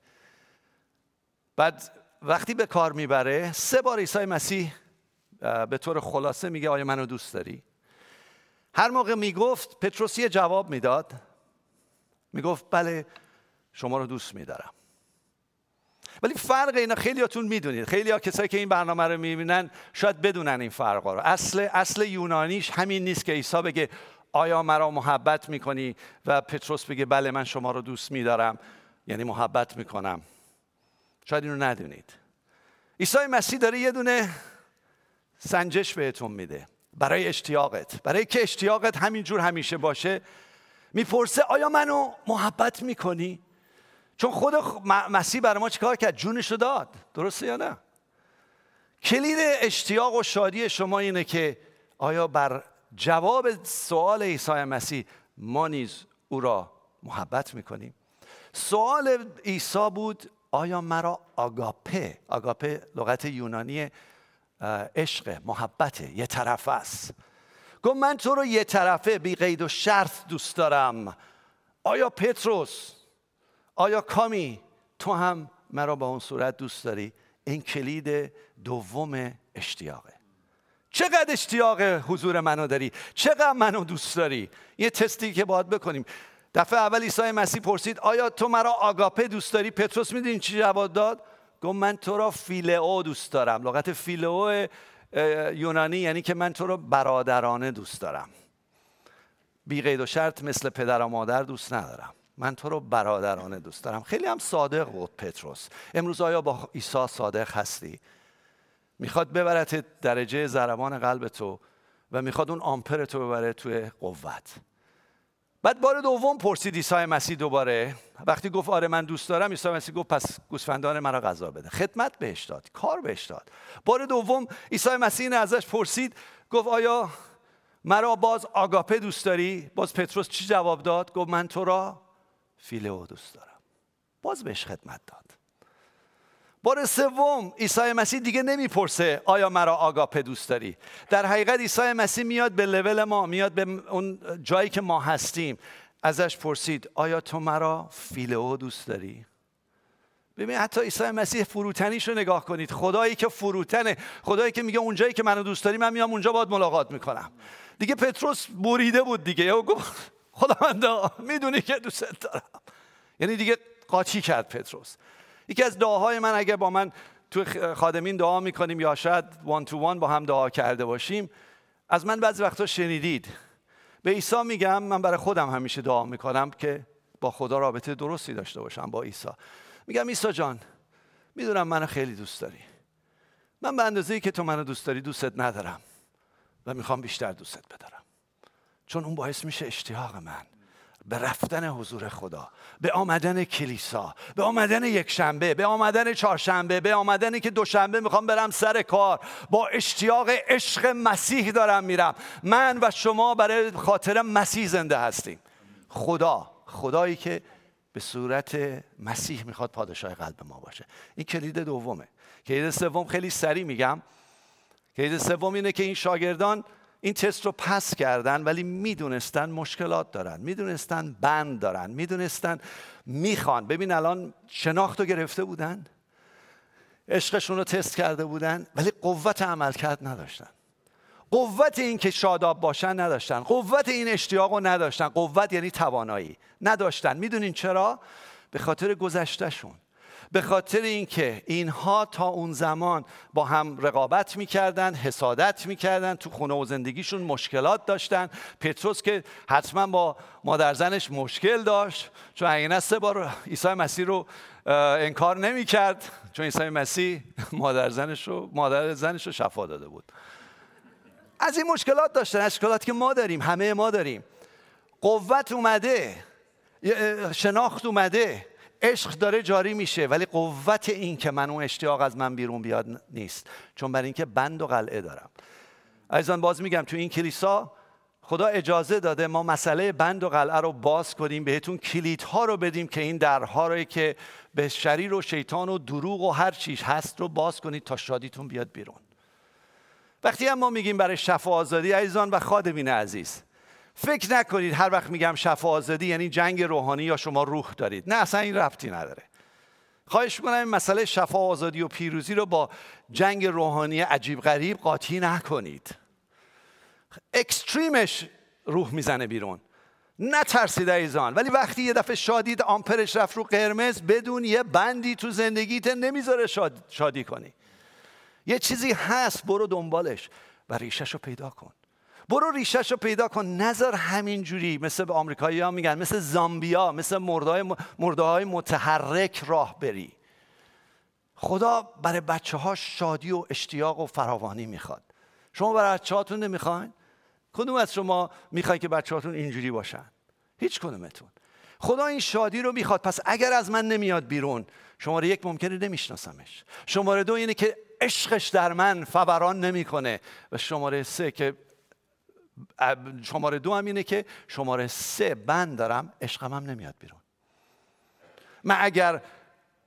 بعد وقتی به کار می‌بره سه بار عیسی مسیح به طور خلاصه میگه آیا منو دوست داری؟ هر موقع می‌گفت پتروس جواب می‌داد. می‌گفت بله شما رو دوست میدارم. ولی فرق اینا خیلیاتون می‌دونید. خیلی ها کسایی که این برنامه رو می‌بینن شاید بدونن این فرق رو. اصل اصل یونانیش همین نیست که عیسی بگه آیا مرا محبت می‌کنی؟ و پتروس بگه بله من شما رو دوست میدارم. یعنی محبت می‌کنم. شاید اینو ندونید. عیسی مسیح داره یه دونه سنجش بهتون میده. برای اشتیاقت. برای که اشتیاقت همینجور همیشه باشه می‌پرسه آیا منو محبت می‌کنی؟ چون خود مسیح برای ما چیکار کرد؟ جونش رو داد. درسته یا نه؟ کلید اشتیاق و شادی شما اینه که آیا بر جواب سوال عیسی مسیح ما نیز او را محبت می‌کنیم. سوال عیسی بود آیا مرا آگاپه؟ آگاپه لغت یونانی عشق محبت یه طرف است. گفت من تو رو یه طرفه بی قید و شرط دوست دارم. آیا پتروس؟ آیا کامی؟ تو هم مرا با اون صورت دوست داری؟ این کلید دوم اشتیاقه. چقدر اشتیاق حضور منو داری؟ چقدر منو دوست داری؟ یه تستی که باید بکنیم. دفعه اول عیسی مسیح پرسید آیا تو مرا آگاپه دوست داری؟ پتروس می‌دونی چی جواب داد؟ گفت من تو را فیلئو دوست دارم. لغت فیلئو یونانی یعنی که من تو را برادرانه دوست دارم. بی قید و شرط مثل پدر و مادر دوست ندارم. من تو رو برادرانه دوست دارم. خیلی هم صادق بود پتروس. امروز آیا با عیسی صادق هستی؟ می‌خواد ببرت درجه ضربان قلب تو و می‌خواد اون آمپر تو ببره توی قوت. بعد بار دوم پرسید عیسی مسیح دوباره. وقتی گفت آره من دوست دارم عیسی مسیح گفت پس گوسفندان مرا غذا بده. خدمت بهش داد کار بهش داد. بار دوم عیسی مسیح ازش پرسید گفت آیا مرا باز آگاپه دوست داری؟ باز پتروس چی جواب داد؟ گفت من تو را فیلئو دوست دارم. باز بهش خدمت داد. بار سوم عیسی مسیح دیگه نمی‌پرسه آیا مرا آگاپه دوست داری؟ در حقیقت عیسی مسیح میاد به لول ما میاد به اون جایی که ما هستیم. ازش پرسید آیا تو مرا فیلئو دوست داری؟ ببین حتی عیسی مسیح فروتنیش رو نگاه کنید. خدایی که فروتنه خدایی که میگه اونجایی که منو دوست داری من میام اونجا باید ملاقات می‌کنم. دیگه پتروس بریده بود دیگه. گفت خداوندا می‌دونی که دوست دارم. یعنی دیگه قاطی کرد پتروس. یکی از دعاهای من اگر با من تو خادمین دعا می‌کنیم یا شاید وان تو وان با هم دعا کرده باشیم از من بعضی وقتا شنیدید. به عیسی میگم من برای خودم همیشه دعا می‌کنم که با خدا رابطه درستی داشته باشم با عیسی. میگم عیسی جان می‌دونم منو خیلی دوست داری. من به اندازه که تو منو دوست داری دوستت ندارم و می‌خوام بیشتر دوستت بدارم. چون اون باعث میشه اشتیاق من به رفتن حضور خدا به آمدن کلیسا به آمدن یک شنبه به آمدن چهارشنبه به آمدن که دوشنبه می‌خوام برم سر کار. با اشتیاق عشق مسیح دارم میرم. من و شما برای خاطر مسیح زنده هستیم. خدا خدایی که به صورت مسیح می‌خواد پادشاه قلب ما باشه. این کلید دومه. کلید سوم خیلی سریع میگم. کلید سوم اینه که این شاگردان این تست رو پس کردن ولی می‌دونستن مشکلات دارن می‌دونستن بند دارن می‌دونستن می‌خوان. ببین الان شناخت رو گرفته بودن عشقشون رو تست کرده بودن ولی قوت عملکرد نداشتن. قوت این که شاداب باشن نداشتن. قوت این اشتیاق رو نداشتن. قوت یعنی توانایی. نداشتن. می‌دونین چرا؟ به خاطر گذشتهشون. به خاطر اینکه اینها تا اون زمان با هم رقابت می‌کردن حسادت می‌کردن تو خونه و زندگیشون مشکلات داشتن. پتروس که حتما با مادر زنش مشکل داشت چون اگه سه بار عیسی مسیح رو انکار نمی‌کرد چون عیسی مسیح مادر زنش رو مادر زنش رو شفا داده بود. از این مشکلات داشتن اشکالاتی که ما داریم همه ما داریم. قوت اومده شناخت اومده. عشق داره جاری میشه ولی قوت این که من اون اشتیاق از من بیرون بیاد نیست. چون برای اینکه بند و قلعه دارم. عزیزان باز میگم تو این کلیسا خدا اجازه داده ما مسئله بند و قلعه رو باز کنیم بهتون کلیدها رو بدیم که این درها رو که به شریر و شیطان و دروغ و هر چیز هست رو باز کنید تا شادیتون بیاد بیرون. وقتی هم ما میگیم برای شفا آزادی عزیزان و خادمین عزیز فکر نکنید هر وقت میگم شفا آزادی یعنی جنگ روحانی یا شما روح دارید. نه اصلا این ربطی نداره. خواهش می‌کنم این مسئله شفا آزادی و پیروزی رو با جنگ روحانی عجیب غریب قاطی نکنید. اکستریمش روح می‌زنه بیرون. نترسید ایزان ولی وقتی یه دفعه شادید آمپرش رفت رو قرمز بدون یه بندی تو زندگیت نمی‌ذاره شادی کنی. یه چیزی هست برو دنبالش و ریشش رو پیدا کن. برو ریشش رو پیدا کن. نظر همینجوری. مثل به آمریکایی ها میگن مثل زامبیا مثل مرده های متحرک راه بری. خدا برای بچه ها شادی و اشتیاق و فراوانی می‌خواد. شما برای بچه هاتون نمی‌خواین؟ کدوم از شما می‌خواین که بچه هاتون اینجوری باشن؟ هیچ کدومتون. خدا این شادی رو می‌خواد. پس اگر از من نمیاد بیرون شماره یک ممکنه نمیشناسمش. شماره دو اینه که عشقش در من فوران نمی‌کنه. و شماره سه که شماره دو هم اینه که شماره سه بند دارم عشقم هم نمیاد بیرون. من اگر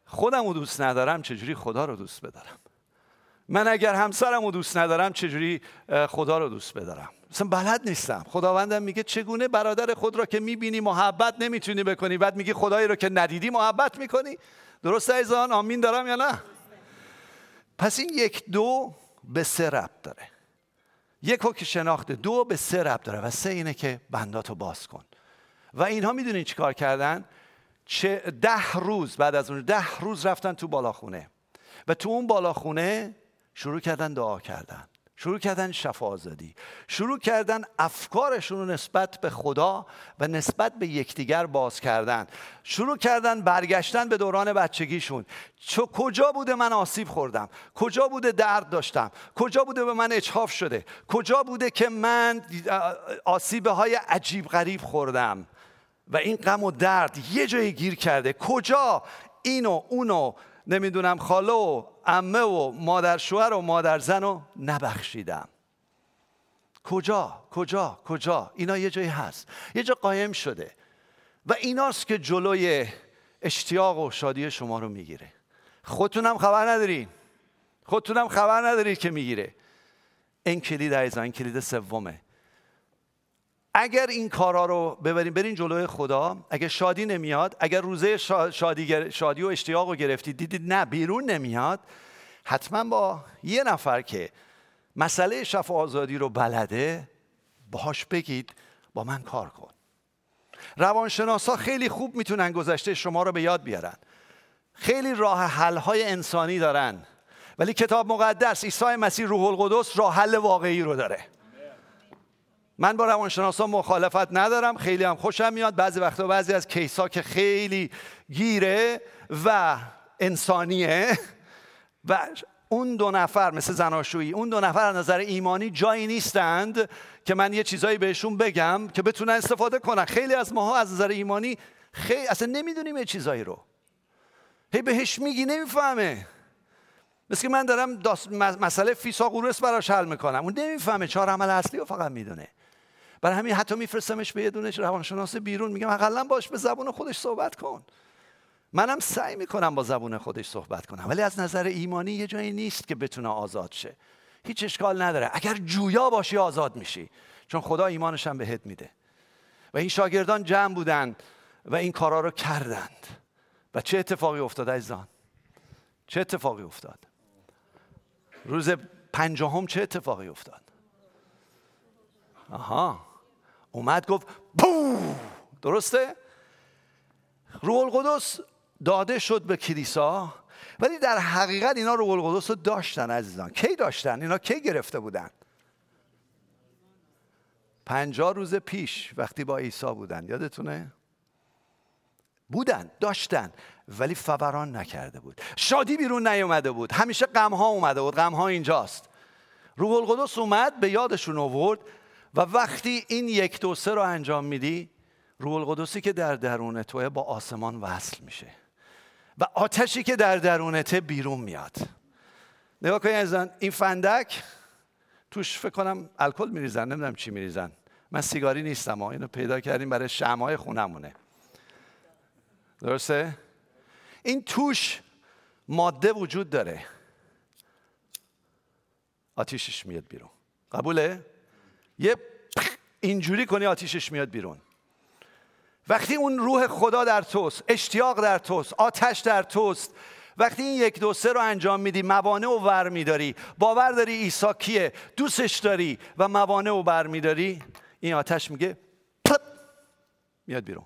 خودم رو دوست ندارم چجوری خدا رو دوست بدارم؟ من اگر همسرم رو دوست ندارم چجوری خدا رو دوست بدارم؟ مثلا بلد نیستم. خداوندم میگه چگونه برادر خود را که می‌بینی محبت نمی‌تونی بکنی؟ بعد میگی خدایی رو که ندیدی محبت می‌کنی. درست ایزان آمین دارم یا نه؟ پس این یک دو به سه ربط داره. یک که شناخته دو به سه ربط داره و سه اینه که بنداتو باز کن. و اینها می‌دونین چیکار کردن؟ چه ده روز بعد از اون ده روز رفتن تو بالاخونه. و تو اون بالاخونه شروع کردن دعا کردن. شروع کردن شفا آزادی شروع کردن افکارشون رو نسبت به خدا و نسبت به یکدیگر باز کردن شروع کردن برگشتن به دوران بچگیشون. چو کجا بوده من آسیب خوردم؟ کجا بوده درد داشتم؟ کجا بوده به من اچهاف شده؟ کجا بوده که من آسیبه های عجیب غریب خوردم؟ و این غم و درد یه جایی گیر کرده. کجا؟ اینو اونو نمی‌دونم خاله و امه و مادر شوهر و مادر زن رو نبخشیدم. کجا؟ کجا؟ کجا؟ اینا یه جایی هست. یه جا قایم شده. و ایناست که جلوی اشتیاق و شادی شما رو می‌گیره. خودتونم خبر ندارین خودتونم خبر ندارید که می‌گیره. این کلید عزیزان کلید سومه. اگر این کارا رو ببرین برین جلوی خدا. اگر شادی نمیاد اگر روزه شادی, شادی و اشتیاق رو گرفتید دیدید نه بیرون نمیاد. حتما با یه نفر که مسئله شفا آزادی رو بلده باهاش بگید با من کار کن. روانشناسا خیلی خوب می‌تونن گذشته شما رو به یاد بیارن. خیلی راه حل های انسانی دارن. ولی کتاب مقدس عیسی مسیح روح القدس راه حل واقعی رو داره. من با روانشناسا مخالفت ندارم خیلی هم خوشم میاد. بعضی وقتا بعضی از کیسا که خیلی گیره و انسانیه و اون دو نفر مثل زناشویی اون دو نفر از نظر ایمانی جایی نیستند که من یه چیزایی بهشون بگم که بتونن استفاده کنن. خیلی از ماها از نظر ایمانی خیلی اصلا نمی‌دونیم یه چیزایی رو. هی بهش میگی نمی‌فهمه. مثل که من دارم مسئله فیسا قورس براش حل می‌کنم. اون نمی‌فهمه چهار عمل اصلی رو فقط می‌دونه. برای همین حتی میفرستمش به یه دونه روانشناس بیرون. میگم اقلا باش به زبون خودش صحبت کن. منم سعی می‌کنم با زبون خودش صحبت کنم ولی از نظر ایمانی یه جایی نیست که بتونه آزاد شه. هیچ اشکال نداره. اگر جویا باشی آزاد میشی چون خدا ایمانش هم بهت میده. و این شاگردان جمع بودند و این کارا رو کردند. و چه اتفاقی افتاد عزیزان؟ چه اتفاقی افتاد؟ روز پنجاهم چه اتفاقی افتاد؟ آها. اومد گفت بو درسته؟ روح القدس داده شد به کلیسا ولی در حقیقت اینا روح القدس رو داشتن عزیزان. کی داشتن؟ اینا کی گرفته بودن؟ پنجاه روز پیش وقتی با عیسی بودن یادتونه؟ بودن داشتن ولی فوران نکرده بود. شادی بیرون نیومده بود. همیشه غم ها اومده بود. غم ها اینجاست. روح القدس اومد به یادشون آورد. و وقتی این یک دو سه رو انجام میدی روح القدسی که در درون توه با آسمان وصل میشه. و آتشی که در درونته بیرون میاد. نگاه کنید ازن این فندک توش فکر کنم الکل میریزن نمی‌دونم چی میریزن. من سیگاری نیستم اینو پیدا کردیم برای شمای خونمونه. درسته؟ این توش ماده وجود داره. آتیشش میاد بیرون. قبوله؟ یه اینجوری کنی آتیشش میاد بیرون. وقتی اون روح خدا در توست اشتیاق در توست آتش در توست وقتی این یک دو سه رو انجام میدی موانع و ور میداری. باور داری عیسی کیه؟ دوستش داری و موانع و بر میداری؟ این آتش میگه پپ میاد بیرون.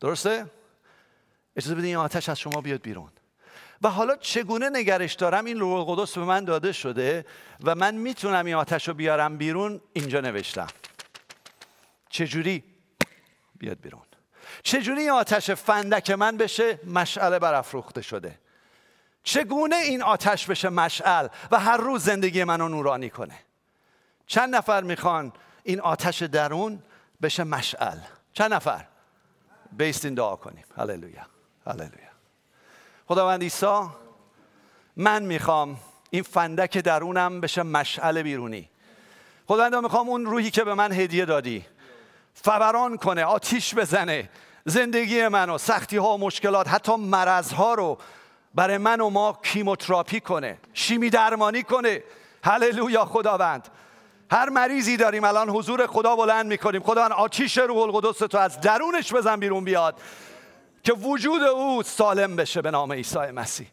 درسته؟ اجازه بدین این آتش از شما بیاد بیرون. و حالا چگونه نگرش دارم؟ این روح القدس به من داده شده و من می‌تونم این آتش رو بیارم بیرون؟ اینجا نوشتم. چجوری؟ بیاد بیرون. چجوری این آتش فندک من بشه؟ مشعله برافروخته شده. چگونه این آتش بشه مشعل و هر روز زندگی منو نورانی کنه؟ چند نفر می‌خوان این آتش درون بشه مشعل؟ چند نفر؟ بیستین دعا کنیم. هللویا. هللویا. خداوند عیسی من می‌خوام این فندک درونم بشه مشعل بیرونی. خداوند می‌خوام اون روحی که به من هدیه دادی فوران کنه آتیش بزنه. زندگی منو سختی ها و مشکلات حتی مرض ها رو برای من و ما کیموتراپی کنه شیمی درمانی کنه. هللویا خداوند. هر مریضی داریم الان حضور خدا بلند می‌کنیم. خدا آتیش روح القدس تو از درونش بزن بیرون بیاد. که وجود او سالم بشه به نام عیسی مسیح.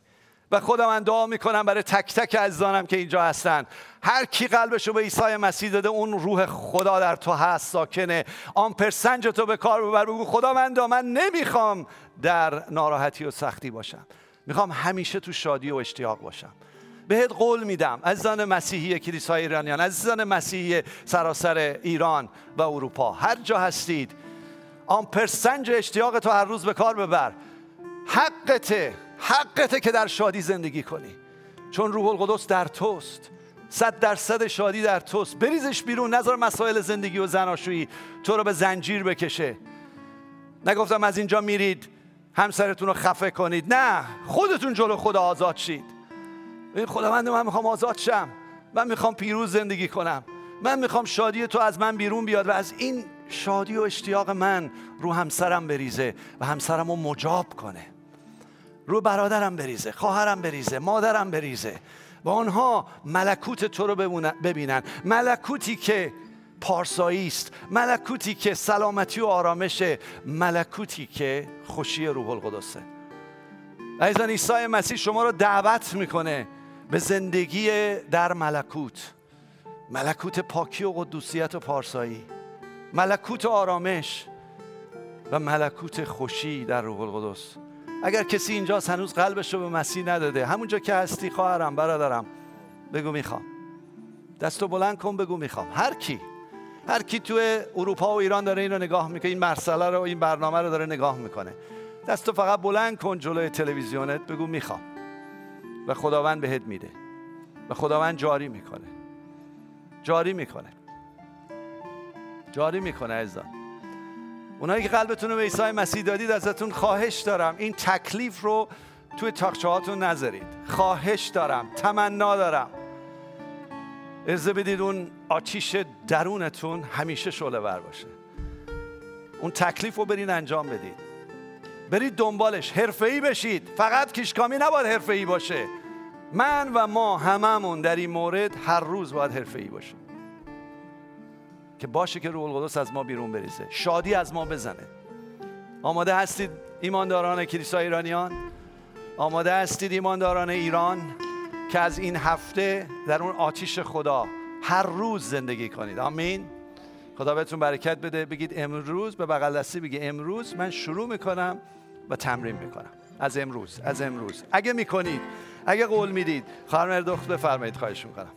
و خدا من دعا می‌کنم برای تک تک عزیزانم که اینجا هستن. هر کی قلبش رو به عیسی مسیح داده اون روح خدا در تو هست ساکنه. آن پرسنج تو به کار ببر. بگو خدا من من نمی‌خوام در ناراحتی و سختی باشم. می‌خوام همیشه تو شادی و اشتیاق باشم. بهت قول میدم عزیزان مسیحی کلیسای ایرانیان عزیزان مسیحی سراسر ایران و اروپا هر جا هستید آن پرسنج اشتیاق تو هر روز به کار ببر. حقته حقته که در شادی زندگی کنی. چون روح القدس در توست صد درصد شادی در توست. بریزش بیرون نظر مسائل زندگی و زناشویی تو رو به زنجیر بکشه. نگفتم از اینجا میرید همسرتون رو خفه کنید. نه خودتون جلو خدا آزاد شید. خداوند من می‌خوام آزاد شم. من می‌خوام پیروز زندگی کنم. من می‌خوام شادی تو از من بیرون بیاد و از این شادی و اشتیاق من رو همسرم بریزه و همسرم رو مجاب کنه. رو برادرم بریزه خواهرم بریزه مادرم بریزه. و آنها ملکوت تو رو ببینن. ملکوتی که پارسایی است. ملکوتی که سلامتی و آرامشه. ملکوتی که خوشی روح القدسه. عزیزان عیسی مسیح شما رو دعوت می‌کنه به زندگی در ملکوت. ملکوت پاکی و قدوسیت و پارسایی. ملکوت آرامش و ملکوت خوشی در روح القدس. اگر کسی اینجا هنوز قلبش رو به مسیح نداده. همونجا که هستی خواهرم برادرم بگو می‌خوام. دستو بلند کن بگو می‌خوام. هر کی هر کی تو اروپا و ایران داره این رو نگاه می‌کنه این مرسله رو این برنامه رو داره نگاه می‌کنه. دستو فقط بلند کن جلوی تلویزیونت بگو می‌خوام. و خداوند بهت میده. و خداوند جاری می‌کنه. جاری می‌کنه. جاری می‌کنه عزیزان. اونایی که قلبتون رو به عیسی مسیح دادید ازتون خواهش دارم. این تکلیف رو توی تاخچه هاتون نذارید. خواهش دارم. تمنا دارم. ارزه بدید اون آتیش درونتون همیشه شعله ور باشه. اون تکلیف رو برین انجام بدید. برید دنبالش. حرفه‌ای بشید. فقط کیشکامی نباید حرفه‌ای باشه. من و ما هممون در این مورد هر روز باید حرفه‌ای باشیم. که باشه که روح القدس از ما بیرون بریزه. شادی از ما بزنه. آماده هستید ایمانداران کلیسای ایرانیان؟ آماده هستید ایمانداران ایران که از این هفته در اون آتیش خدا هر روز زندگی کنید. آمین. خدا بهتون برکت بده. بگید امروز به بغل دستی بگید امروز من شروع می‌کنم و تمرین می‌کنم. از امروز از امروز. اگه می‌کنید اگه قول می‌دید خانم دختر بفرمایید. خواهش می‌کنم.